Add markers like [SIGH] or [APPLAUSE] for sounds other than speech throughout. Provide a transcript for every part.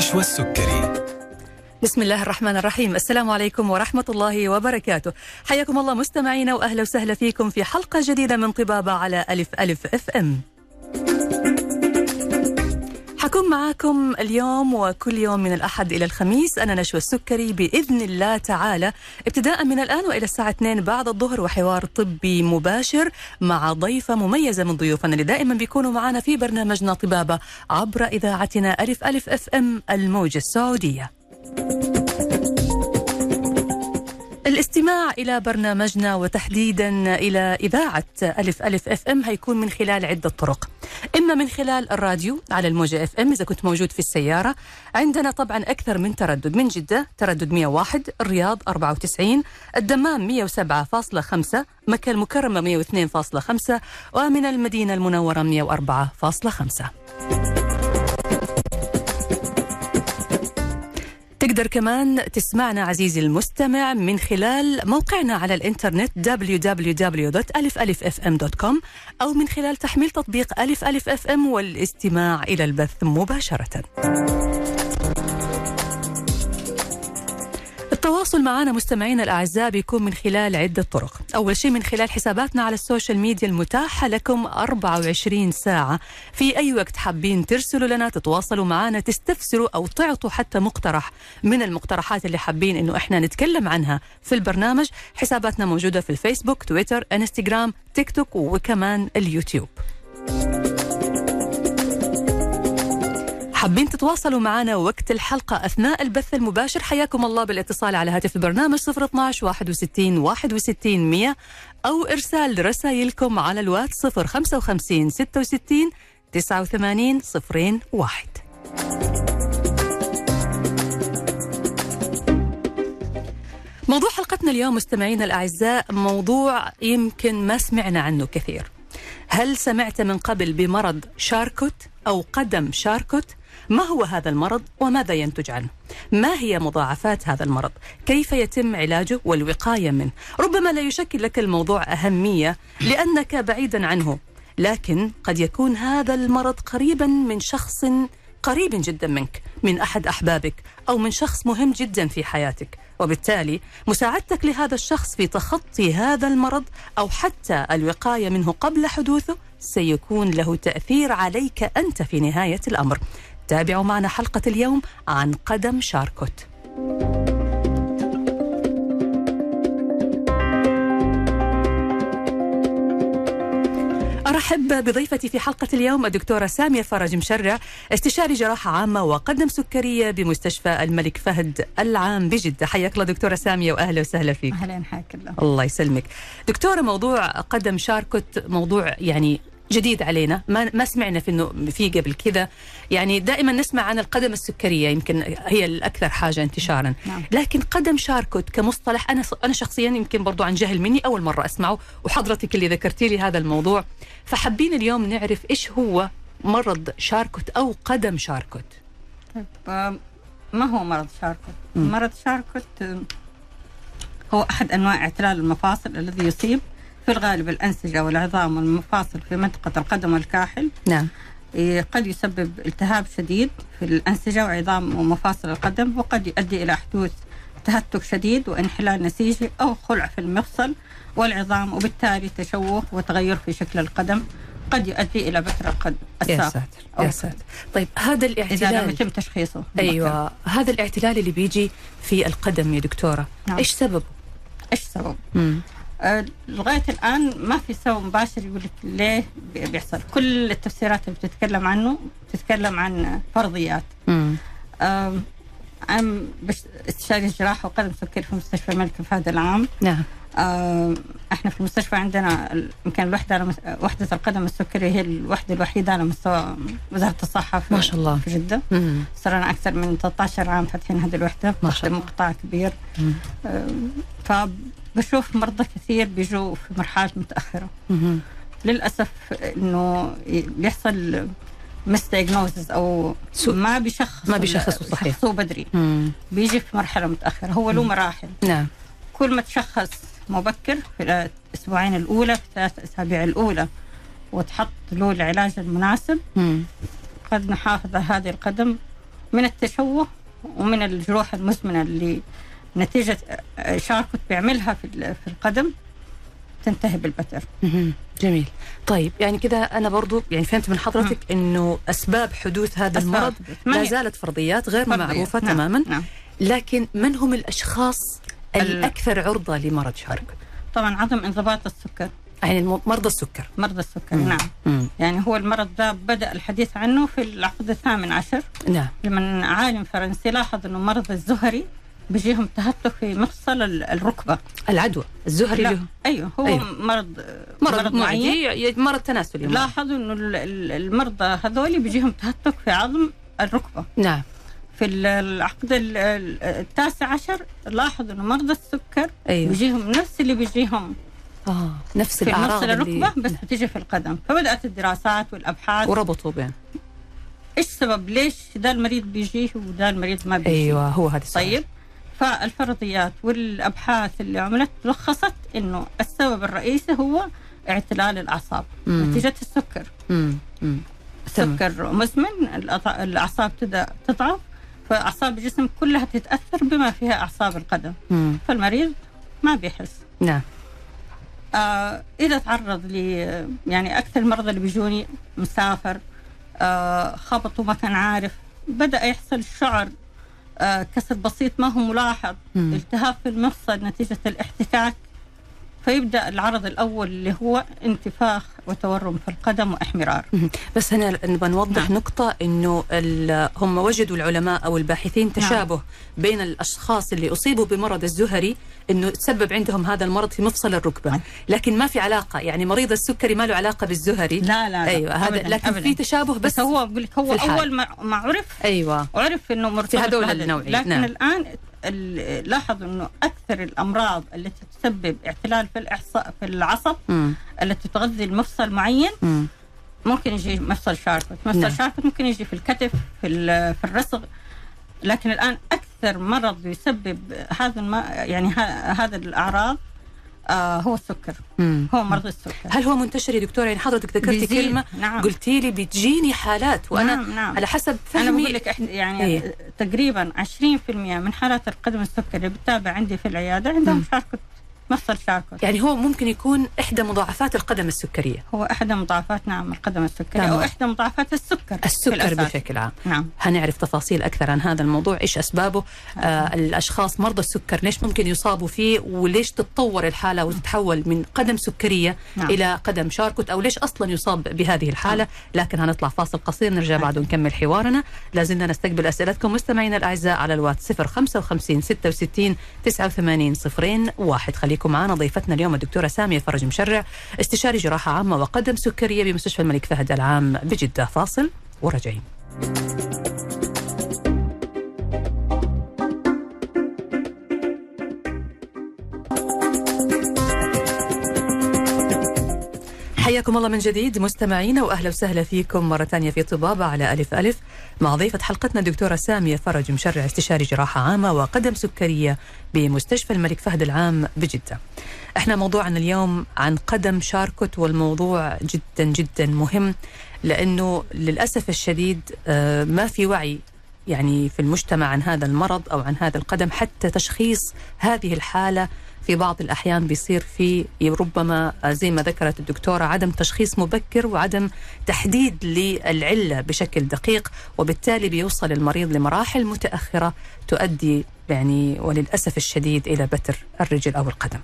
نشوى السكري بسم الله الرحمن الرحيم. السلام عليكم ورحمة الله وبركاته. حياكم الله مستمعينا وأهلا وسهلا فيكم في حلقة جديدة من طبابة على ألف ألف أف أم. حكون معاكم اليوم وكل يوم من الأحد إلى الخميس أنا نشوى السكري بإذن الله تعالى. ابتداء من الآن وإلى الساعة 2 بعد الظهر وحوار طبي مباشر مع ضيفة مميزة من ضيوفنا اللي دائما بيكونوا معنا في برنامجنا طبابة عبر إذاعتنا ألف ألف أف إم الموجة السعودية. الاستماع إلى برنامجنا وتحديدا إلى إذاعة ألف ألف أف إم هيكون من خلال عدة طرق. إما من خلال الراديو على الموجة أف إم إذا كنت موجود في السيارة. عندنا طبعا أكثر من تردد من جدة تردد 101 الرياض 94 الدمام 107.5 مكة المكرمة 102.5 ومن المدينة المنورة 104.5 تقدر كمان تسمعنا عزيزي المستمع من خلال موقعنا على الإنترنت www.alifalifm.com أو من خلال تحميل تطبيق ألف ألف أف إم والاستماع إلى البث مباشرة. التواصل معنا مستمعينا الأعزاء بيكون من خلال عدة طرق. أول شيء من خلال حساباتنا على السوشيال ميديا المتاحة لكم 24 ساعة. في أي وقت حابين ترسلوا لنا تتواصلوا معنا تستفسروا أو تعطوا حتى مقترح من المقترحات اللي حابين أنه إحنا نتكلم عنها في البرنامج. حساباتنا موجودة في الفيسبوك تويتر إنستغرام تيك توك وكمان اليوتيوب. حابين تتواصلوا معنا وقت الحلقة أثناء البث المباشر؟ حياكم الله بالاتصال على هاتف البرنامج 012 61 61 100 أو إرسال رسائلكم على الواتس 055 66 89 01 موضوع حلقتنا اليوم مستمعينا الأعزاء موضوع يمكن ما سمعنا عنه كثير. هل سمعت من قبل بمرض شاركوت أو قدم شاركوت؟ ما هو هذا المرض وماذا ينتج عنه؟ ما هي مضاعفات هذا المرض؟ كيف يتم علاجه والوقاية منه؟ ربما لا يشكل لك الموضوع أهمية لأنك بعيدا عنه لكن قد يكون هذا المرض قريبا من شخص قريب جدا منك من أحد أحبابك أو من شخص مهم جدا في حياتك وبالتالي مساعدتك لهذا الشخص في تخطي هذا المرض أو حتى الوقاية منه قبل حدوثه سيكون له تأثير عليك أنت في نهاية الأمر تابعوا معنا حلقة اليوم عن قدم شاركوت. أرحب بضيفتي في حلقة اليوم الدكتورة سامية فرج مشرع استشاري جراحة عامة وقدم سكرية بمستشفى الملك فهد العام بجدة. حياك الله دكتورة سامية وأهلا وسهلا فيك. أهلا حياك الله. الله يسلمك. دكتورة موضوع قدم شاركوت موضوع يعني جديد علينا. ما ما سمعنا في إنه في قبل كذا. يعني دائما نسمع عن القدم السكرية يمكن هي الأكثر حاجة انتشارا. نعم. لكن قدم شاركوت كمصطلح أنا أنا شخصيا يمكن برضو عن جهل مني أول مرة أسمعه وحضرتك اللي ذكرتي لي هذا الموضوع. فحابين اليوم نعرف إيش هو مرض شاركوت أو قدم شاركوت. طيب ما هو مرض شاركوت؟ مرض شاركوت هو أحد أنواع اعتلال المفاصل الذي يصيب في الغالب الأنسجة والعظام والمفاصل في منطقة القدم والكاحل نعم إيه، قد يسبب التهاب شديد في الأنسجة وعظام ومفاصل القدم وقد يؤدي إلى حدوث تهتك شديد وانحلال نسيجي أو خلع في المفصل والعظام وبالتالي تشوه وتغير في شكل القدم قد يؤدي إلى بتر القدم يا ساتر يا أو- ساتر طيب هذا إذا لم الاعتلال يتم تشخيصه. أيوه هذا الاعتلال اللي بيجي في القدم يا دكتورة نعم. إيش سببه؟ إيش سبب؟ آه، لغاية الآن ما في سبب مباشر يقول لك ليه بي- بيحصل. كل التفسيرات اللي بتتكلم عنه بتتكلم عن فرضيات. بش- استشاري جراحة وقدم سكري في مستشفى الملك فهد العام. نعم. إحنا في المستشفى عندنا يمكن الوحدة على وحدة القدم السكري هي الوحدة الوحيدة على مستوى وزارة الصحة في ما شاء الله. في. صار لنا أكثر من 13 عام فاتحين هذه الوحدة ما شاء الله. قطاع كبير مم. آم، فبشوف مرضى كثير بيجوا في مرحلة متأخرة مم. للأسف إنه بيحصل مس دايجنوزز أو سوء. ما بيشخص ما بيشخصوا صحيح. بيشخصوه بدري مم. بيجي في مرحلة متأخرة هو له مراحل نعم كل ما تشخص مبكر في الأسبوعين الأولى في الثلاث أسابيع الأولى. وتحط له العلاج المناسب. مم. قد نحافظ على هذه القدم من التشوه ومن الجروح المزمنة اللي نتيجة شاركوت بيعملها في في القدم تنتهي بالبتر. جميل. طيب يعني كذا أنا برضو يعني فهمت من حضرتك إنه أسباب حدوث هذا أسباب المرض لا زالت فرضيات غير فرضية. معروفه نعم. تماما. نعم. لكن من هم الأشخاص ال- الأكثر عرضة لمرض شاركوت طبعا عدم انضباط السكر. يعني مرضى السكر. مرضى السكر مم. نعم. مم. يعني هو المرض ده بدأ الحديث عنه في العقد الثامن عشر. نعم. لمن عالم فرنسي لاحظ إنه مرضى الزهري بيجيهم تهتك في مفصل ال- الركبة. العدوى. الزهري لا أيوه هو أيوه. مرض مرض معدي ي- مرض تناسلي مرض. لاحظوا إنه ال- ال- المرضى هذول بيجيهم تهتك في عظم الركبة. نعم. في ال- العقد ال- ال- التاسع عشر لاحظوا إنه مرضى السكر أيوه. بيجيهم نفس اللي بيجيهم. آه نفس في الأعراض مفصل اللي الركبة بس بتيجي في القدم. فبدأت الدراسات والأبحاث. وربطوا بين. إيش سبب ليش ده المريض بيجيه وده المريض ما بيجيه أيوه هو هذا طيب. فالفرضيات والأبحاث اللي عملت لخصت إنه السبب الرئيسي هو اعتلال الأعصاب. نتيجة السكر. مم. مم. السكر مزمن الأعصاب تبدا تضعف فأعصاب الجسم كلها تتأثر بما فيها أعصاب القدم مم. فالمريض ما بيحس نعم آه إذا تعرض ل يعني أكثر المرضى اللي بيجوني مسافر آه خبط وما كان عارف بدأ يحصل شعر آه كسر بسيط ما هو ملاحظ مم. التهاب في المفصل نتيجة الإحتكاك فيبدأ العرض الأول اللي هو انتفاخ وتورم في القدم وإحمرار. بس هنا نبغى نوضح نعم. نقطة إنه هم وجدوا العلماء أو الباحثين تشابه بين الأشخاص اللي أصيبوا بمرض الزهري إنه تسبب عندهم هذا المرض في مفصل الركبة نعم. لكن ما في علاقة يعني مريض السكري ما له علاقة بالزهري لا لا, لا أيوه هذا أبداً لكن أبداً. في تشابه بس, بس هو بقول لك هو. أول ما, عرف أيوه عرف إنه مرتبط في هذول. النوعين، لكن نعم. الآن ال- لاحظوا إنه أكثر الأمراض التي تسبب اعتلال في الاعصاب في العصب مم. التي تغذي المفصل معين مم. ممكن يجي مفصل شاركوت مفصل نعم. شاركوت ممكن يجي في الكتف في في الرسغ لكن الآن أكثر مرض يسبب هذا الم... يعني ه... هذا الأعراض آه هو السكر مم. هو مرض السكر هل هو منتشر يا دكتورة يعني حضرتك ذكرتي. كلمة نعم قلتي لي بتجيني حالات وأنا نعم نعم على حسب أنا فهمي بقول لك إحنا يعني إيه. تقريبا 20% من حالات القدم السكري اللي بتتابع عندي في العيادة عندهم مم. مفصل شاركوت يعني هو ممكن يكون إحدى مضاعفات القدم السكرية. هو إحدى مضاعفات نعم القدم السكري تمام. أو إحدى مضاعفات السكر السكر. بشكل عام. نعم. هنعرف تفاصيل أكثر عن هذا الموضوع إيش أسبابه آه الأشخاص مرضى السكر ليش ممكن يصابوا فيه وليش تتطور الحالة وتتحول من قدم سكرية نعم. إلى قدم شاركوت أو ليش أصلا يصاب بهذه الحالة. لكن هنطلع فاصل قصير نرجع بعد ونكمل حوارنا. لازلنا نستقبل أسئلتكم مستمعينا الأعزاء على الواتس 055 66 89 صفرين واحد. خليكم معنا ضيفتنا اليوم الدكتورة سامية فرج مشرع استشاري جراحة عامة وقدم سكرية بمستشفى الملك فهد العام بجدة. فاصل وراجعين حياكم الله من جديد مستمعينا وأهلا وسهلا فيكم مرة ثانية في طبابه على ألف ألف مع ضيفة حلقتنا الدكتورة سامية فرج مشرع استشاري جراحة عامة وقدم سكرية بمستشفى الملك فهد العام بجدة. إحنا موضوعنا اليوم عن قدم شاركوت والموضوع جدا جدا مهم لأنه للأسف الشديد آه، ما في وعي يعني في المجتمع عن هذا المرض أو عن هذا القدم حتى تشخيص هذه الحالة في بعض الأحيان بيصير في ربما زي ما ذكرت الدكتورة عدم تشخيص مبكر وعدم تحديد للعلة بشكل دقيق وبالتالي بيوصل المريض لمراحل متأخرة تؤدي يعني وللأسف الشديد إلى بتر الرجل أو القدم.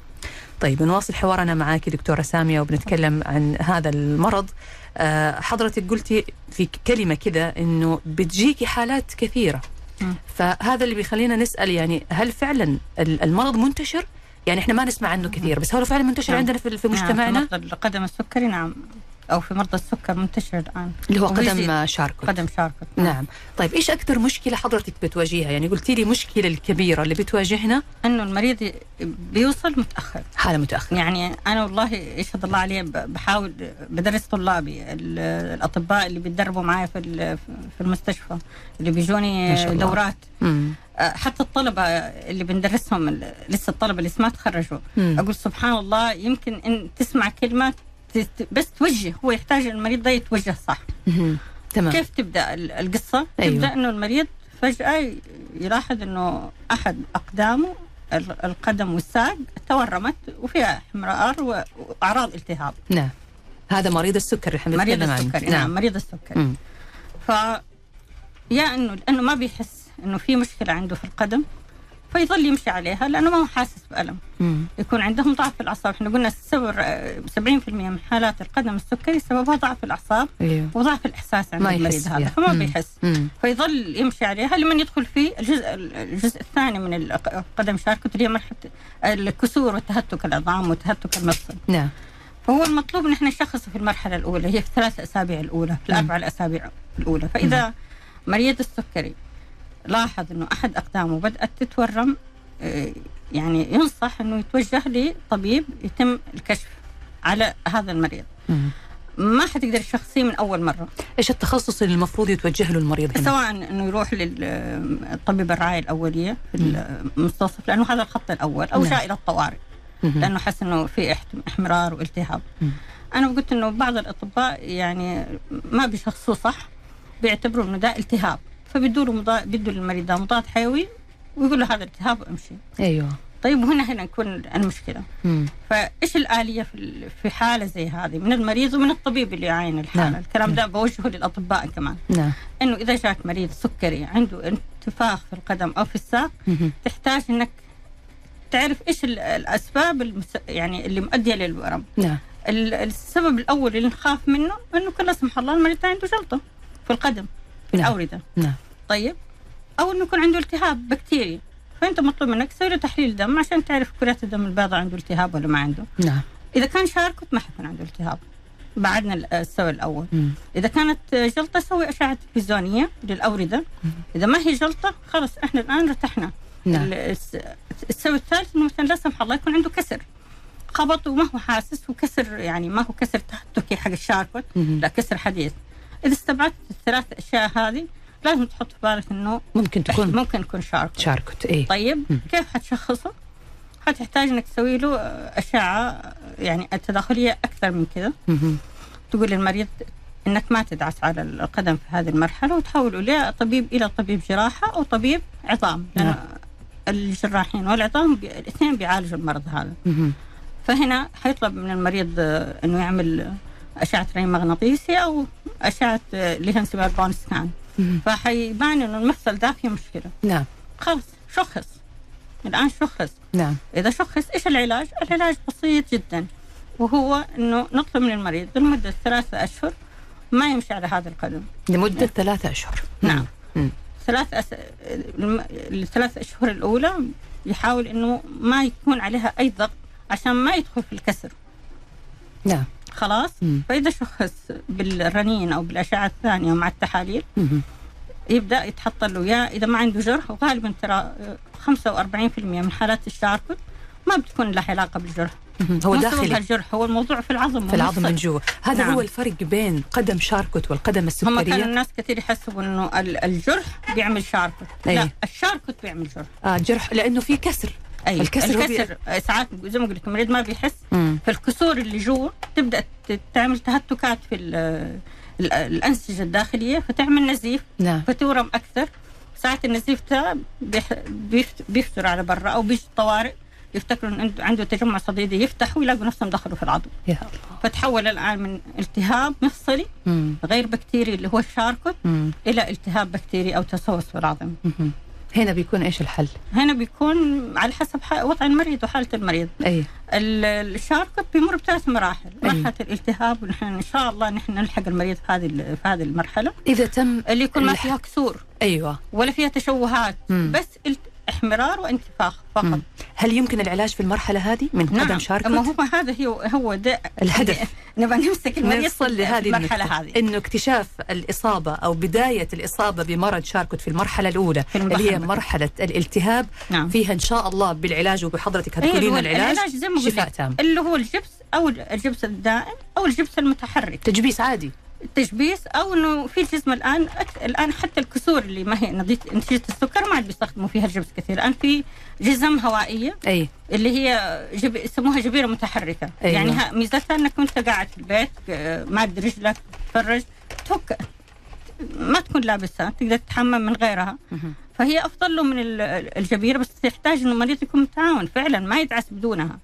طيب نواصل حوارنا معك دكتورة سامية وبنتكلم عن هذا المرض آه، حضرتك قلتي في كلمة كذا إنه بتجيكي حالات كثيرة مم. فهذا اللي بيخلينا نسأل يعني هل فعلا ال- المرض منتشر؟ يعني إحنا ما نسمع عنه كثير بس هو فعلا منتشر نعم. عندنا في في نعم، مجتمعنا في القدم السكري نعم أو في مرضى السكر منتشر الآن. اللي هو قدم شاركوت. قدم شاركوت. نعم. طيب إيش أكثر مشكلة حضرتك بتواجهها؟ يعني قلتي لي مشكلة الكبيرة اللي بتواجهنا. إنه المريض بيوصل متأخر. حالة متأخرة. يعني أنا والله يشهد الله علي بحاول بدرس طلابي ال- الأطباء اللي بيتدربوا معي في في المستشفى اللي بيجوني. دورات. مم. حتى الطلبة اللي بندرسهم لسه الطلبة اللي ما تخرجوا. أقول سبحان الله يمكن إن تسمع كلمه بس توجه هو يحتاج المريض ده يتوجه صح. تمام. كيف تبدأ ال- القصة؟ أيوة. تبدأ إنه المريض فجأة يلاحظ إنه أحد أقدامه ال- القدم والساق تورمت وفيها احمرار وأعراض التهاب. نعم. هذا مريض السكري إحنا مريض. السكري نعم مريض السكري. ف يا انه لأنه ما بيحس إنه في مشكلة عنده في القدم. فيظل يمشي عليها لأنه ما هو حاسس بألم. مم. يكون عندهم ضعف في الأعصاب. إحنا قلنا سبب 70% من حالات القدم السكري سببها ضعف الأعصاب أيوه. وضعف الإحساس عند المريض هذا. فما مم. بيحس. مم. فيظل يمشي عليها. لمن يدخل في الجزء الجزء الثاني من القدم شاركوت اللي هي مرحلة الكسور وتهتك العظام وتهتك المفصل. نعم. فهو المطلوب إن إحنا نشخصه في المرحلة الأولى. هي في الثلاث أسابيع الأولى في الأربع الأسابيع الأولى. فإذا مريض السكري لاحظ إنه أحد أقدامه بدأت تتورم آه، يعني ينصح إنه يتوجه لطبيب يتم الكشف على هذا المريض. ما حتقدر تشخصيه من أول مرة إيش التخصص اللي المفروض يتوجه له المريض هنا؟ سواء إنه يروح للطبيب الرعايه الأولية في المستوصف لأنه هذا الخط الأول أو نعم. جاء إلى الطوارئ مم. لأنه حس إنه في احمرار والتهاب. أنا قلت إنه بعض الأطباء يعني ما بيشخصوه صح بيعتبروا إنه ده التهاب فبيدوا له مضاد بيدوا للمريض ده مضاد حيوي ويقول له هذا التهاب امشي أيوه. طيب وهنا هنا يكون المشكلة. مم. فإيش الآلية في في حالة زي هذه؟ من المريض ومن الطبيب اللي يعاين الحالة. نعم. الكلام ده بوجهه للأطباء كمان. نعم. إنه إذا جاك مريض سكري عنده انتفاخ في القدم أو في الساق مم. تحتاج إنك تعرف إيش ال- الأسباب المس... يعني اللي مؤدية للورم. نعم. ال- السبب الأول اللي نخاف منه إنه كل لا سمح الله المريض ده عنده جلطة في القدم في نعم. الاورده نعم. طيب؟ أو إنه يكون عنده التهاب بكتيري فأنت مطلوب منك تسوي له تحليل دم عشان تعرف كرات الدم البيضاء عنده التهاب ولا ما عنده. نعم. إذا كان شاركوت ما حيكون عنده التهاب. بعدنا ال- السوي الأول. مم. إذا كانت جلطة سوي أشعة تلفزيونية للأوردة. إذا ما هي جلطة خلاص إحنا الآن ارتحنا. نعم. ال- الس- السبب الثالث إنه مثلا لا سمح الله يكون عنده كسر. خبط وما هو حاسس وكسر يعني ما هو كسر تهتكي حق الشاركوت مم. لا كسر حديث. إذا استبعدت الثلاث أشياء هذه لازم تحط في بالك إنه ممكن تكون ممكن يكون شاركوت شاركت إيه طيب مم. كيف حتشخصه؟ حتحتاج إنك تسوي له أشعة يعني التداخلية أكثر من كذا. تقول للمريض إنك ما تدعس على القدم في هذه المرحلة وتحوله إلى طبيب إلى طبيب جراحة أو طبيب عظام لأن نعم. الجراحين والعظام الاثنين بيعالجوا المرض هذا. فهنا حيطلب من المريض آه، إنه يعمل آه، أشعة ري مغناطيسي أو أشعة آه، اللي هي انسبار بون سكان. فحيبان إنه المفصل ده فيه مشكلة. نعم. خلاص شخص. الآن شخص. نعم. إذا شخص إيش العلاج؟ العلاج بسيط جدا وهو إنه نطلب من المريض لمدة ثلاثة أشهر ما يمشي على هذا القدم. لمدة ثلاثة أشهر. نعم. مم. ثلاث أس... الثلاث أشهر الأولى يحاول إنه ما يكون عليها أي ضغط عشان ما يدخل في الكسر. نعم. خلاص مم. فإذا شخص بالرنين أو بالأشعة الثانية مع التحاليل مم. يبدأ يتحط له يا إذا ما عنده جرح وغالبا ترى آه، 45% من حالات الشاركوت ما بتكون لها علاقة بالجرح. هو داخلي الجرح هو الموضوع في العظم في العظم. من جوا هذا نعم. هو الفرق بين قدم شاركوت والقدم هم كانوا السكرية الناس كثير يحسبوا إنه ال- الجرح بيعمل شاركوت أي. لا الشاركوت بيعمل جرح آه جرح لأنه في كسر أي الكسر الكسر ساعات زي ما قلت المريض ما بيحس مم. فالكسور اللي جوا تبدأ تعمل تهتكات في ال- ال- الأنسجة الداخلية فتعمل نزيف نعم فتورم أكثر ساعات النزيف ده بيفتر على برا أو بيجي الطوارئ يفتكروا إن عنده- تجمع صديدي يفتحوا ويلاقوا نفسهم دخلوا في العظم يا الله فتحول الآن من التهاب مفصلي مم. غير بكتيري اللي هو الشاركوت مم. إلى التهاب بكتيري أو تسوس في العظم مم. هنا بيكون إيش الحل؟ هنا بيكون على حسب وضع المريض وحالة المريض. أي. ال- الشاركوت بيمر بثلاث مراحل. مرحلة الالتهاب ونحن إن شاء الله نحن نلحق المريض في هذه في هذه المرحلة. إذا تم اللي يكون ما فيها كسور. أيوه. ولا فيها تشوهات. مم. بس إحمرار وانتفاخ فقط مم. هل يمكن العلاج في المرحلة هذه من قدم نعم شاركوت؟ ما هو [LAUGHS] هذا هو هو ده الهدف. [LAUGHS] نبغى نمسك المريض في لهذه المرحلة. هذه إنه اكتشاف الإصابة أو بداية الإصابة بمرض شاركوت في المرحلة الأولى في اللي هي. مرحلة الالتهاب نعم فيها إن شاء الله بالعلاج وبحضرتك هتقولين هو العلاج زي ما شفاء تام اللي هو الجبس أو الجبس الدائم أو الجبس المتحرك تجبيس عادي التجبيس أو إنه في الجسم الآن الآن حتى الكسور اللي ما هي نتيجة السكر ما عاد بيستخدموا فيها الجبس كثير. الآن في جزم هوائية أي. اللي هي جب... يسموها جبيرة متحركة. أيوة. يعني ها- ميزتها إنك وأنت قاعد في البيت آه، ماد رجلك تتفرج تفك ما تكون لابسها تقدر تتحمم من غيرها. فهي أفضل له من ال- الجبيرة بس يحتاج إنه المريض يكون متعاون فعلا ما يدعس بدونها.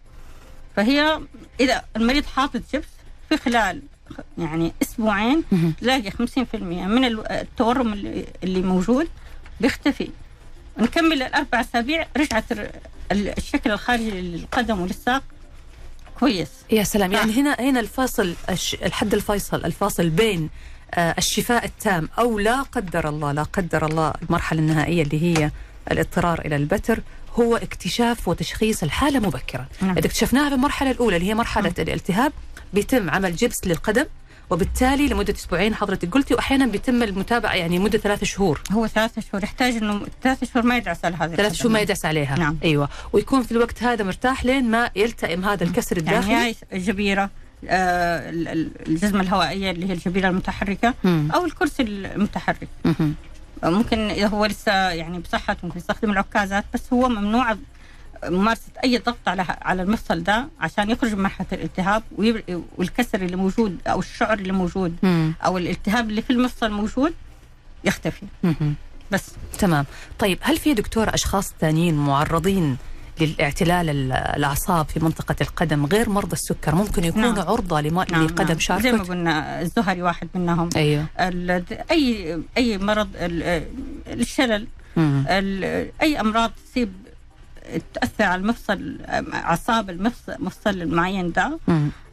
فهي إذا المريض حاطط جبس في خلال يعني أسبوعين. تلاقي 50% من ال- التورم اللي, موجود بيختفي نكمل الأربع أسابيع رجعت ال- ال- الشكل الخارجي للقدم وللساق كويس يا سلام يعني آه. هنا هنا الفاصل الحد الفيصل الفاصل بين آه، الشفاء التام أو لا قدر الله لا قدر الله المرحلة النهائية اللي هي الاضطرار إلى البتر هو اكتشاف وتشخيص الحالة مبكرا نعم. إذا اكتشفناها في المرحلة الأولى اللي هي مرحلة الالتهاب بيتم عمل جبس للقدم وبالتالي لمدة أسبوعين حضرتك قلتي وأحيانا بيتم المتابعة يعني مدة ثلاث شهور هو ثلاثة شهور يحتاج إنه ثلاثة شهور ما يدعس على هذا ثلاث شهور ما يدعس عليها نعم. أيوه ويكون في الوقت هذا مرتاح لين ما يلتئم هذا الكسر الداخلي يعني هاي الجبيره آه، ال- ال- الجزمة الهوائية اللي هي الجبيرة المتحركة مم. أو الكرسي المتحرك مهم. ممكن هو لسه يعني بصحته ممكن يستخدم العكازات بس هو ممنوع ممارسة أي ضغط على على المفصل ده عشان يخرج من مرحلة الالتهاب والكسر اللي موجود أو الشعر اللي موجود مم. أو الالتهاب اللي في المفصل موجود يختفي مهم. بس تمام طيب هل في دكتور أشخاص ثانيين معرضين للاعتلال ال- الأعصاب في منطقة القدم غير مرضى السكر ممكن يكونوا نعم. عرضة لما لقدم زي ما قلنا الزهري واحد منهم ال- أي أي مرض ال- الشلل مم. ال- أي أمراض تصيب تاثر على المفصل أعصاب المفصل المفصل المعين ده.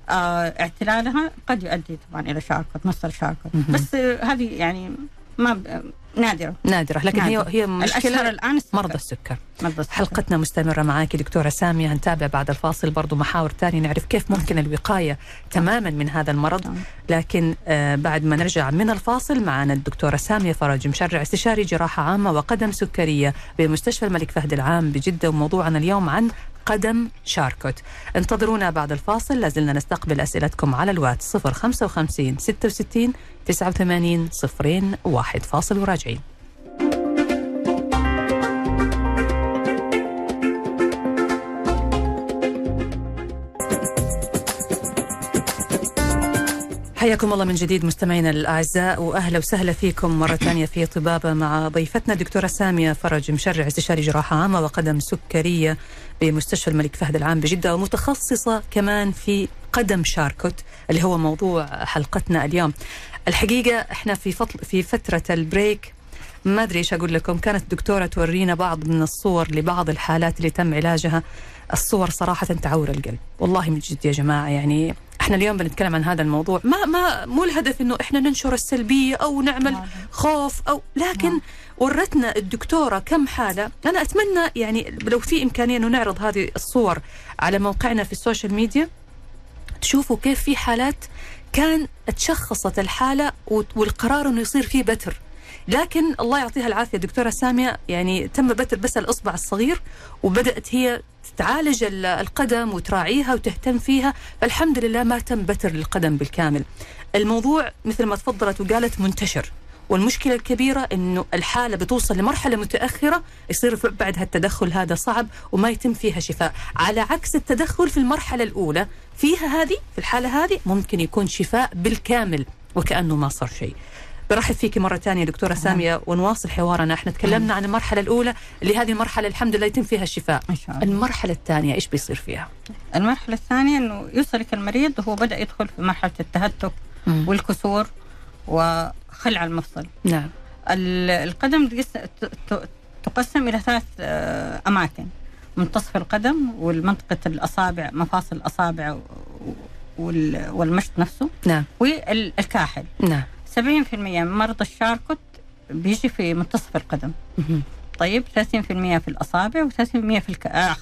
آه اعتلالها قد يؤدي طبعا إلى شاركوت مفصل شاركوت مهم. بس هذه يعني ما نادرة نادرة لكن هي نادرة. هي الاشهر مشكلة الآن السكر. مرضى السكر مرضى السكر. حلقتنا مستمرة معاكي دكتورة سامية هنتابع بعد الفاصل برضو محاور تانية نعرف كيف ممكن الوقاية تماما من هذا المرض نعم. لكن آه بعد ما نرجع من الفاصل معنا الدكتورة سامية فرج مشرع استشاري جراحة عامة وقدم سكرية بمستشفى الملك فهد العام بجدة وموضوعنا اليوم عن قدم شاركوت انتظرونا بعد الفاصل لازلنا نستقبل أسئلتكم على الواتس 055 66 89 صفرين واحد فاصل وراجعين. حياكم الله من جديد مستمعينا الأعزاء وأهلا وسهلا فيكم مرة [COUGHS] ثانية في طبابة مع ضيفتنا الدكتورة سامية فرج مشرع استشاري جراحة عامة وقدم سكرية بمستشفى الملك فهد العام بجدة ومتخصصة كمان في قدم شاركوت اللي هو موضوع حلقتنا اليوم. الحقيقة إحنا في فطل في فترة البريك ما أدري إيش أقول لكم. كانت الدكتوره تورينا بعض من الصور لبعض الحالات اللي تم علاجها. الصور صراحة تعور القلب. والله من جد يا جماعة يعني إحنا اليوم بنتكلم عن هذا الموضوع ما ما مو الهدف إنه إحنا ننشر السلبية أو نعمل نعم. خوف أو لكن نعم. ورتنا الدكتورة كم حالة أنا أتمنى يعني لو في إمكانية إنه نعرض هذه الصور على موقعنا في السوشيال ميديا تشوفوا كيف في حالات كان تشخصت الحالة والقرار إنه يصير فيه بتر لكن الله يعطيها العافية دكتورة سامية. يعني تم بتر بس الإصبع الصغير وبدأت هي تعالج ال- القدم وتراعيها وتهتم فيها. فالحمد لله ما تم بتر للقدم بالكامل. الموضوع مثل ما تفضلت وقالت منتشر. والمشكلة الكبيرة إنه الحالة بتوصل لمرحلة متأخرة يصير بعدها التدخل هذا صعب وما يتم فيها شفاء، على عكس التدخل في المرحلة الأولى فيها هذه في الحالة هذه ممكن يكون شفاء بالكامل وكأنه ما صار شيء. برحب فيك مرة ثانية دكتورة سامية ونواصل حوارنا، إحنا تكلمنا عن المرحلة الأولى اللي هذه المرحلة الحمد لله يتم فيها الشفاء. إن شاء الله. المرحلة الثانية إيش بيصير فيها؟ المرحلة الثانية إنه يوصلك المريض وهو بدأ يدخل في مرحلة التهتك والكسور وخلع المفصل. نعم. ال- القدم تقسم إلى ثلاث آه، أماكن. منتصف القدم والمنطقة الأصابع مفاصل وال- والمشط نفسه. نعم. والكاحل. نعم. 70% من مرضى الشاركوت بيجي في منتصف القدم. طيب 30% في الأصابع و30% في الك... آه 15%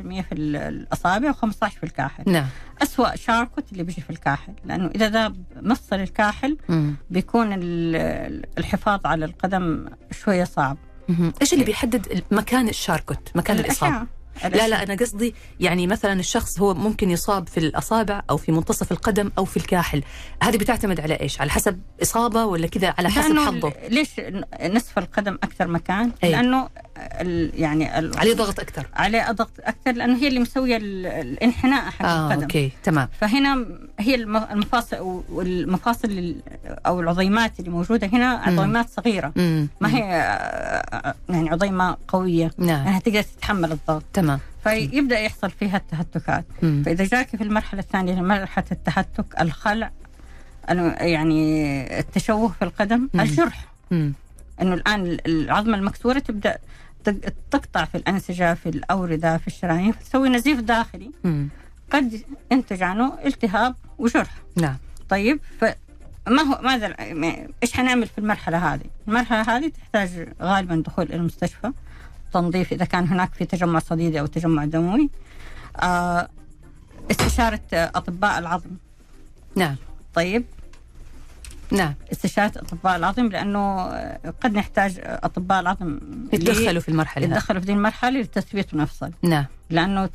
في ال- الأصابع و15 في الكاحل نعم أسوأ شاركوت اللي بيجي في الكاحل لأنه إذا ذاب مفصل الكاحل مم. بيكون ال- الحفاظ على القدم شوية صعب. إيش اللي بيحدد مكان الشاركوت مكان الإصابة لا لا أنا قصدي يعني مثلا الشخص هو ممكن يصاب في الأصابع أو في منتصف القدم أو في الكاحل. هذه بتعتمد على إيش؟ على حسب إصابة ولا كذا؟ على حسب لأنه حظه. ليش نصف القدم أكثر مكان؟ أي. لأنه ال- يعني ال- عليه ضغط أكثر. عليه ضغط أكثر لأنه هي اللي مسوية ال- الانحناء حق آه القدم. أوكي تمام. فهنا هي الم- المفاصل والمفاصل ال- أو العظيمات اللي موجودة هنا عظيمات صغيرة. ما هي يعني عظيمة قوية. نعم. إنها تقدر تتحمل الضغط. تمام. فيبدأ يحصل فيها التهتكات. مم. فإذا جاك في المرحلة الثانية مرحلة التهتك الخلع يعني التشوه في القدم مم. الجرح. مم. إنه الآن العظمة المكسورة تبدأ تق- تقطع في الأنسجة في الأوردة في الشرايين تسوي نزيف داخلي. مم. قد ينتج عنه التهاب وجرح. نعم. طيب فما هو ماذا إيش حنعمل في المرحلة هذه؟ المرحلة هذه تحتاج غالبا دخول إلى المستشفى تنظيف إذا كان هناك في تجمع صديدي أو تجمع دموي. آه استشارة أطباء العظم. نعم. طيب. نعم. استشارة أطباء العظم لأنه قد نحتاج أطباء العظم يتدخلوا في المرحلة هذه. يتدخلوا في ذي المرحلة لتثبيت المفصل نعم. لأنه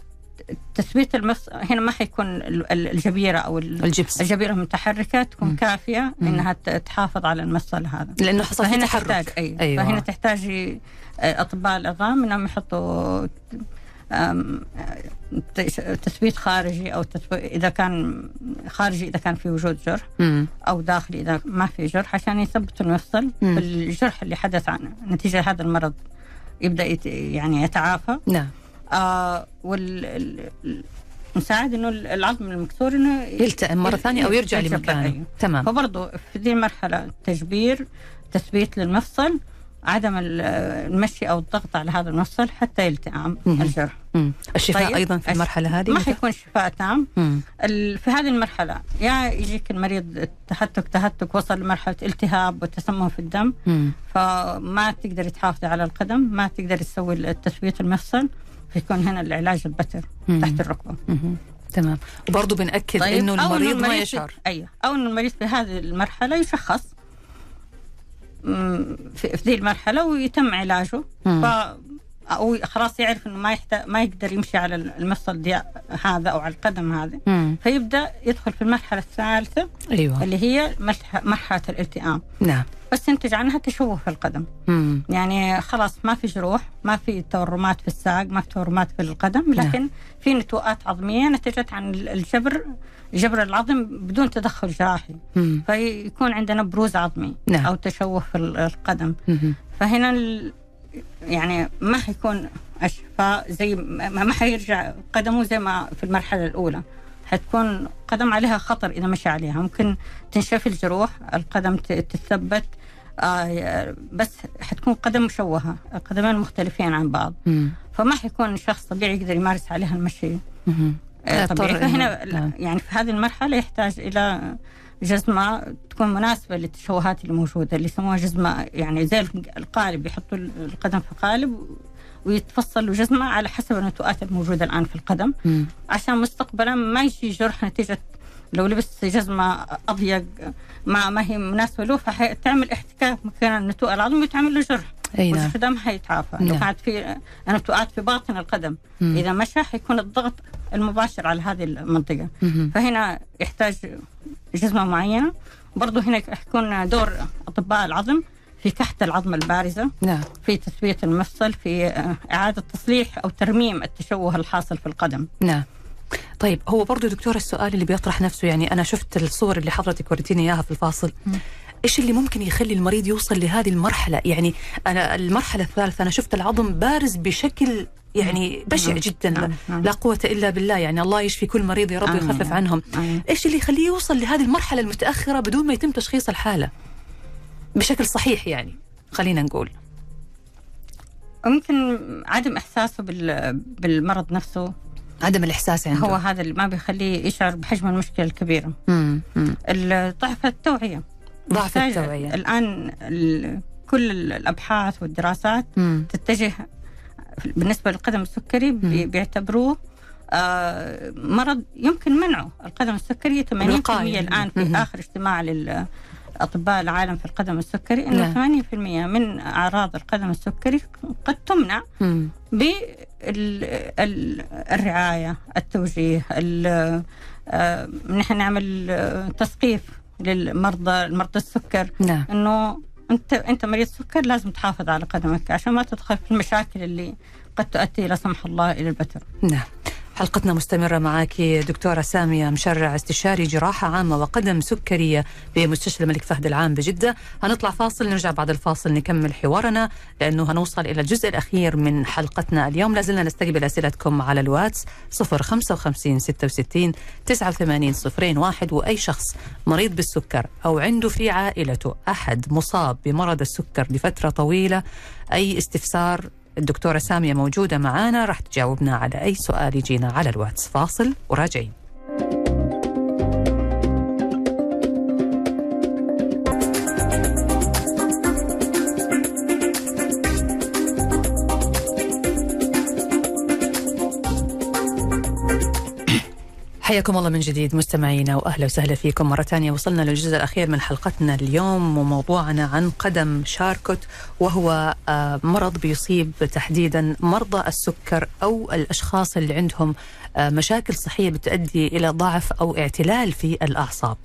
تثبيت المفصل هنا ما حيكون ال- ال- الجبيرة أو ال- الجبس الجبيرة المتحركه تكون مم. كافية. إنها تحافظ على المفصل هذا لأنه حصل فهنا تحرك تحتاج أي. أيوة. فهنا تحتاج أطباء العظام إنهم يحطوا تثبيت خارجي أو تثبيت إذا كان خارجي إذا كان في وجود جرح مم. أو داخلي إذا ما في جرح عشان يثبتوا المفصل. بالجرح اللي حدث عنه نتيجة هذا المرض يبدأ يت يعني يتعافى نعم آه وال ال- نساعد إنه العظم المكسور إنه يلتئم مرة ثانية أو يرجع لمكانه أيوه. تمام فبرضه في دي المرحله تجبير تثبيت للمفصل عدم ال- المشي أو الضغط على هذا المفصل حتى يلتئم. الجرح مم. الشفاء طيب. أيضا في المرحلة هذه ما؟ حيكون شفاء تام في هذه المرحلة يا يجيك المريض تهتك تهتك وصل لمرحلة التهاب وتسمم في الدم مم. فما تقدر تحافظي على القدم ما تقدر تسوي التثبيت المفصل فيكون هنا العلاج البتر. تحت الركبة. تمام. وبرضه بنأكد إنه أو المريض ما يشعر. أيوه. أو إنه المريض في هذه المرحلة يشخص. في ذي المرحلة ويتم علاجه. ف أو خلاص يعرف إنه ما يحتاج ما يقدر يمشي على المفصل دي هذا أو على القدم هذه. مم. فيبدأ يدخل في المرحلة الثالثة أيوه. اللي هي مرح- مرحلة الالتئام. نعم. بس ينتج عنها تشوه في القدم مم. يعني خلاص ما في جروح ما في تورمات في الساق ما في تورمات في القدم لكن في نتوءات عظمية نتجت عن الجبر جبر العظم بدون تدخل جراحي مم. فيكون عندنا بروز عظمي نعم. أو تشوه في القدم مهم. فهنا. يعني ما حيكون الشفاء زي ما ما حيرجع قدمه زي ما في المرحلة الأولى حتكون قدم عليها خطر إذا مشى عليها ممكن تنشف الجروح القدم تتثبت آه بس حتكون قدم مشوهه القدمين مختلفين عن بعض مم. فما حيكون شخص طبيعي يقدر يمارس عليها المشي مهم. آه، طبيعي فهنا نعم. يعني في هذه المرحلة يحتاج إلى جزمة تكون مناسبة للتشوهات اللي موجودة اللي يسموها جزمة يعني زي القالب يحطوا القدم في قالب ويتفصلوا جزمة على حسب النتوءات الموجودة الآن في القدم مم. عشان مستقبلا ما يجي جرح نتيجة لو لبس جزمة اضيق ما ما هي مناسبة له فحتعمل احتكاك مكان النتوء العظمي وتعمل له جرح. أي نعم. ما حيتعافى. لو نعم. كانت في نتوءات في باطن القدم. مم. إذا مشى حيكون الضغط المباشر على هذه المنطقة. مهم. فهنا يحتاج جزمة معينة. برضه هنا يكون دور أطباء العظم في كحت العظمه البارزة. نعم. في تثبيت المفصل في إعادة تصليح أو ترميم التشوه الحاصل في القدم. نعم. طيب هو برضو دكتور السؤال اللي بيطرح نفسه يعني أنا شفت الصور اللي حضرتك وريتيني إياها في الفاصل. إيش اللي ممكن يخلي المريض يوصل لهذه المرحلة يعني أنا المرحلة الثالثة أنا شفت العظم بارز بشكل يعني بشع. جدا لا, نعم. نعم. لا قوة إلا بالله يعني الله يشفي كل مريض يا رب. ويخفف عنهم. إيش اللي يخليه يوصل لهذه المرحلة المتأخرة بدون ما يتم تشخيص الحالة بشكل صحيح يعني خلينا نقول ممكن عدم إحساسه بال- بالمرض نفسه عدم الإحساس عنده هو هذا اللي ما بيخليه يشعر بحجم المشكلة الكبيرة مم. مم. ال- ضعف التوعية ضعف التوعية. الآن ال- كل الأبحاث والدراسات مم. تتجه بالنسبة للقدم السكري بي- بيعتبروه آه، مرض يمكن منعه القدم السكري 80% الوقاية. الآن في مهم. آخر اجتماع لل أطباء العالم في القدم السكري إنه نعم. 80% من أعراض القدم السكري قد تمنع مم. بالرعاية التوجيه ال- آه، نحن نعمل تثقيف للمرضى المرضى السكر نعم إنه أنت أنت مريض سكر لازم تحافظ على قدمك عشان ما تدخل في المشاكل اللي قد تؤدي لا سمح الله إلى البتر. نعم حلقتنا مستمرة معك دكتورة سامية مشرع استشاري جراحة عامة وقدم سكرية بمستشفى الملك فهد العام بجدة. هنطلع فاصل نرجع بعد الفاصل نكمل حوارنا لأنه هنوصل إلى الجزء الأخير من حلقتنا اليوم. لازلنا نستقبل أسئلتكم على الواتس 055 66 89 صفرين واحد وأي شخص مريض بالسكر أو عنده في عائلته أحد مصاب بمرض السكر لفترة طويلة أي استفسار الدكتورة سامية موجودة معانا راح تجاوبنا على أي سؤال يجينا على الواتس. فاصل وراجعين. حياكم الله من جديد مستمعينا وأهلا وسهلا فيكم مرة ثانية وصلنا للجزء الأخير من حلقتنا اليوم وموضوعنا عن قدم شاركوت وهو آه، مرض بيصيب تحديدا مرضى السكر أو الأشخاص اللي عندهم آه، مشاكل صحية بتؤدي إلى ضعف أو اعتلال في الأعصاب.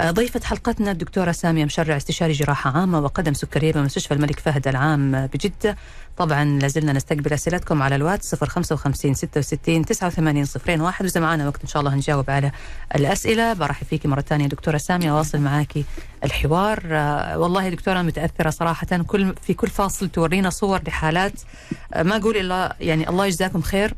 آه، ضيفة حلقتنا الدكتورة سامية مشرع استشاري جراحة عامة وقدم سكرية بمستشفى الملك فهد العام بجدة. طبعا لازلنا نستقبل أسئلتكم على الواتس 055 66 89 صفرين واحد وإذا معنا وقت إن شاء الله هنجاوب على الأسئلة. برحب فيكي مرة ثانية دكتورة سامية واصل معاكي الحوار. آه، والله دكتورة متأثرة صراحة كل في كل فاصل تورينا صور لحالات. آه، ما أقول إلا يعني الله يجزاكم خير.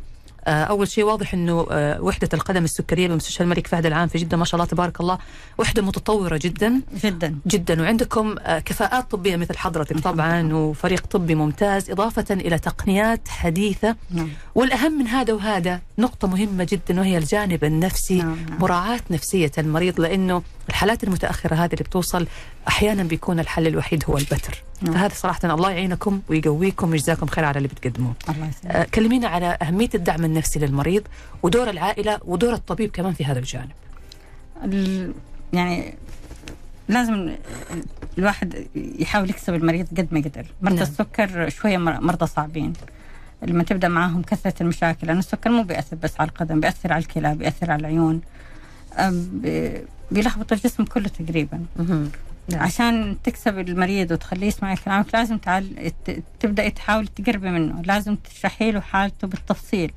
أول شيء واضح إنه آه، وحدة القدم السكرية بمستشفى الملك فهد العام في جدة ما شاء الله تبارك الله وحدة متطورة جدا. جدا. جدا. وعندكم آه، كفاءات طبية مثل حضرتك طبعا وفريق طبي ممتاز إضافة إلى تقنيات حديثة. نعم. والأهم من هذا وهذا نقطة مهمة جدا وهي الجانب النفسي نعم، نعم. مراعاة نفسية المريض لأنه الحالات المتأخرة هذه اللي بتوصل أحيانا بيكون الحل الوحيد هو البتر نعم. فهذا صراحة الله يعينكم ويقويكم ويجزاكم خير على اللي بتقدموه الله يسلمك. آه، كلمينا على أهمية الدعم النفسي للمريض ودور العائلة ودور الطبيب كمان في هذا الجانب ال- يعني لازم الواحد يحاول يكسب المريض قد ما يقدر مرضى نعم. السكر شوية مر- مرضى صعبين لما تبدأ معاهم كثرة المشاكل لأن السكر مو بيأثر بس على القدم بيأثر على الكلى بيأثر على العيون بيلخبط الجسم كله تقريبا. نعم. عشان تكسب المريض وتخليه يسمع كلامك لازم تعال ت- تبدأ تحاول تقربي منه. لازم تشرحي له حالته بالتفصيل.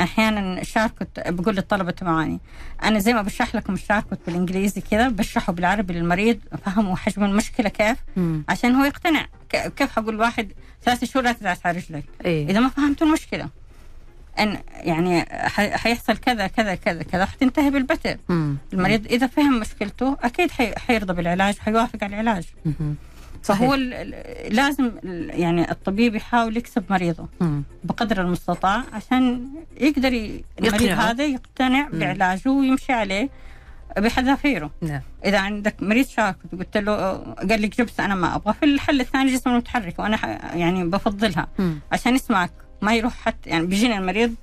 أحيانا شاركت بقول للطلبة تبعاني أنا زي ما بشرح لكم الشاركت بالإنجليزي كذا بشرحه بالعربي للمريض فهموا حجم المشكلة كيف. مم. عشان هو يقتنع. كيف حقول واحد ثلاث شهور لا تدعس على رجلك؟ إيه. إذا ما فهمتوا المشكلة. أن يعني حيحصل كذا كذا كذا كذا حتنتهي بالبتر مم. المريض إذا فهم مشكلته أكيد حي- حيرضى بالعلاج حيوافق على العلاج مم. فهو ال- ال- لازم يعني الطبيب يحاول يكسب مريضه مم. بقدر المستطاع عشان يقدر المريض. هذا يقتنع مم. بعلاجه ويمشي عليه بحذافيره نعم إذا عندك مريض شاكت وقلت له قال لك جبس أنا ما أبغى في الحل الثاني جسم متحرك وأنا يعني بفضلها مم. عشان يسمعك ما يروح حتى يعني بيجيني المريض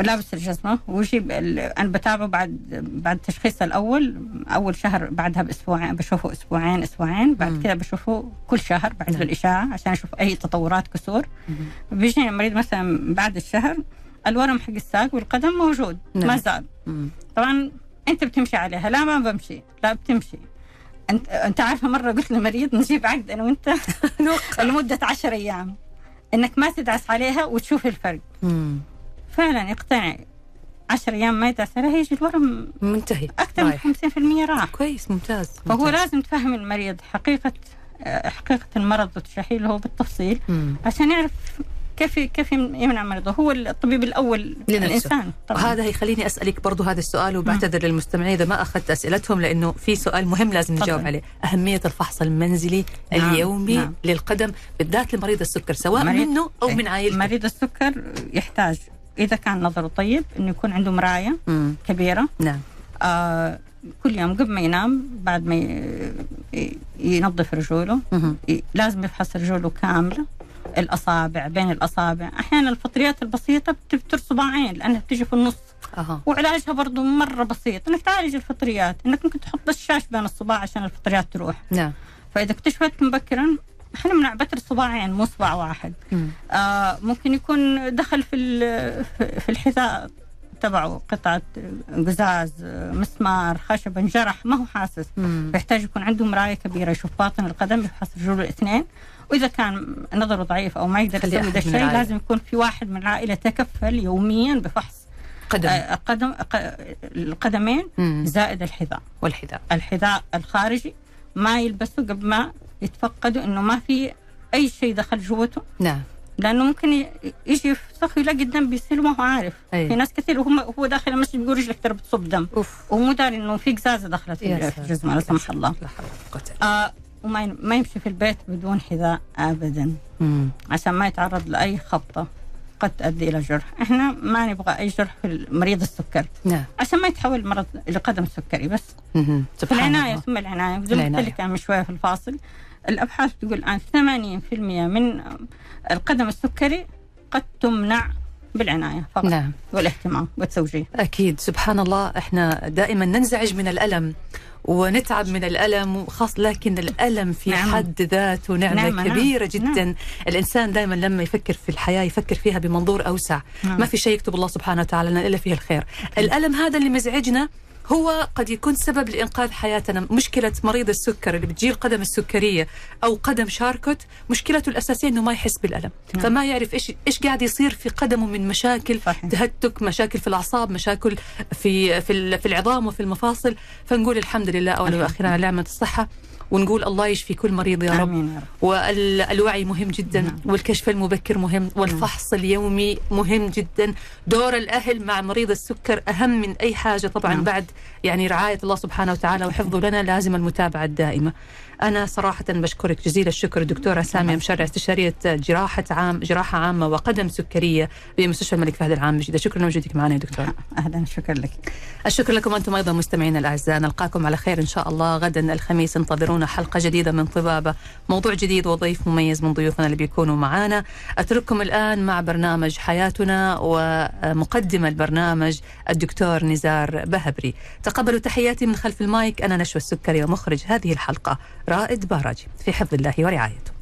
لابس الجزمة ويجي ال- أنا بتابعه بعد بعد تشخيصه الأول أول شهر بعدها بأسبوعين بشوفه أسبوعين أسبوعين. بعد كذا بشوفه كل شهر بعد نعم. الإشاعة عشان أشوف أي تطورات كسور مم. بيجيني المريض مثلا بعد الشهر الورم حق الساق والقدم موجود نعم. ما زال مم. طبعا أنت بتمشي عليها لا ما بمشي لا بتمشي أنت أنت عارفة مرة قلت للمريض نجيب عقد أنا وأنت [LAUGHS] لمدة 10 أيام إنك ما تدعس عليها وتشوف الفرق مم. فعلا يقتنع 10 أيام ما يدعس عليها يجي الورم منتهي أكثر من رايح. 50% راح كويس ممتاز فهو ممتاز. لازم تفهم المريض حقيقة حقيقة المرض وتشرحي له بالتفصيل مم. عشان يعرف كيف كيف يمنع مرضه هو الطبيب الأول لنفسه. الإنسان طبعا وهذا هيخليني أسألك برضو هذا السؤال وبعتذر للمستمعين إذا ما أخذت أسئلتهم لأنه في سؤال مهم لازم نجاوب. عليه أهمية الفحص المنزلي نعم، اليومي نعم. للقدم بالذات لمريض السكر سواء مريض- منه أو إيه. من عائلته مريض السكر يحتاج إذا كان نظره طيب إنه يكون عنده مرايه مم. كبيرة نعم آه كل يوم قبل ما ينام بعد ما ينظف رجوله لازم يفحص رجوله كاملة الأصابع بين الأصابع. أحيانا الفطريات البسيطة بت- بتر صباعين لأنها بتيجي في النص. أها. وعلاجها برضو مرة بسيط إنك تعالج الفطريات إنك ممكن تحط بس شاش بين الصباع عشان الفطريات تروح. نعم. فإذا اكتشفت مبكرا حنمنع بتر صباعين مو صباع واحد. آه ممكن يكون دخل في في الحذاء تبعه قطعة قزاز مسمار خشب انجرح ما هو حاسس. مم. فيحتاج يكون عنده مراية كبيرة يشوف باطن القدم يفحص رجوله الاثنين. وإذا كان نظره ضعيف أو ما يقدر يسوي من الشيء. لازم يكون في واحد من العائلة يتكفل يوميا بفحص قدم. آه، قدم القدمين مم. زائد الحذاء. والحذاء. الحذاء الخارجي ما يلبسه قبل ما يتفقدوا إنه ما في أي شيء دخل جوته نعم. لأنه ممكن يجي يفسخ يلاقي الدم بيصير ما هو عارف. أي. في ناس كثير وهم هو داخل المسجد بيقول رجلك ترى بتصب دم. أوف. وهو مو داري إنه في قزازة دخلت في. الجزمة لا سمح الله. لا حول ولا إلا آه وما ما يمشي في البيت بدون حذاء ابدا. بالله. عشان ما يتعرض لأي خبطة قد تؤدي إلى جرح. إحنا ما نبغى أي جرح في مريض السكر. نعم. عشان ما يتحول مرض لقدم سكري بس. في سبحان العناية الله. ثم العناية. زي ما. قلت لك من شوية في الفاصل. الأبحاث تقول الآن 80% من القدم السكري قد تمنع بالعناية فقط نعم والاهتمام والتوجيه أكيد سبحان الله إحنا دائما ننزعج من الألم ونتعب من الألم وخاص لكن الألم في نعمة. حد ذاته نعمة, نعمة، نعم. كبيرة جدا نعم. الإنسان دائما لما يفكر في الحياة يفكر فيها بمنظور أوسع نعم. ما في شيء يكتب الله سبحانه وتعالى لنا إلا فيه الخير الألم هذا اللي مزعجنا هو قد يكون سبب لإنقاذ حياتنا. مشكلة مريض السكر اللي بتجيه القدم السكرية أو قدم شاركوت مشكلته الأساسية أنه ما يحس بالألم. نعم. فما يعرف إيش إيش قاعد يصير في قدمه من مشاكل صحيح. تهتك مشاكل في الأعصاب مشاكل في في في العظام وفي المفاصل. فنقول الحمد لله أولا وأخيرا على نعمة الصحة. ونقول الله يشفي كل مريض يا رب. آمين يا رب. والوعي مهم جدا نعم. والكشف المبكر مهم والفحص اليومي مهم جدا. دور الأهل مع مريض السكر أهم من أي حاجة طبعا نعم. بعد يعني رعاية الله سبحانه وتعالى وحفظه لنا لازم المتابعة الدائمة. أنا صراحة بشكرك جزيل الشكر الدكتوره سامية مشرع استشارية جراحة عام جراحة عامة وقدم سكرية بمستشفى الملك فهد العام بجده شكرا لوجودك معنا يا دكتورة. أهلا. شكرا لك. الشكر لكم أنتم أيضا مستمعينا الأعزاء. نلقاكم على خير إن شاء الله غدا الخميس. انتظرونا حلقة جديدة من طبابة. موضوع جديد وضيف مميز من ضيوفنا اللي بيكونوا معانا. أترككم الآن مع برنامج حياتنا ومقدم البرنامج الدكتور نزار بهبري. تقبلوا تحياتي من خلف المايك. أنا نشوى السكري ومخرج هذه الحلقة. رائد باراجي في حفظ الله ورعايته.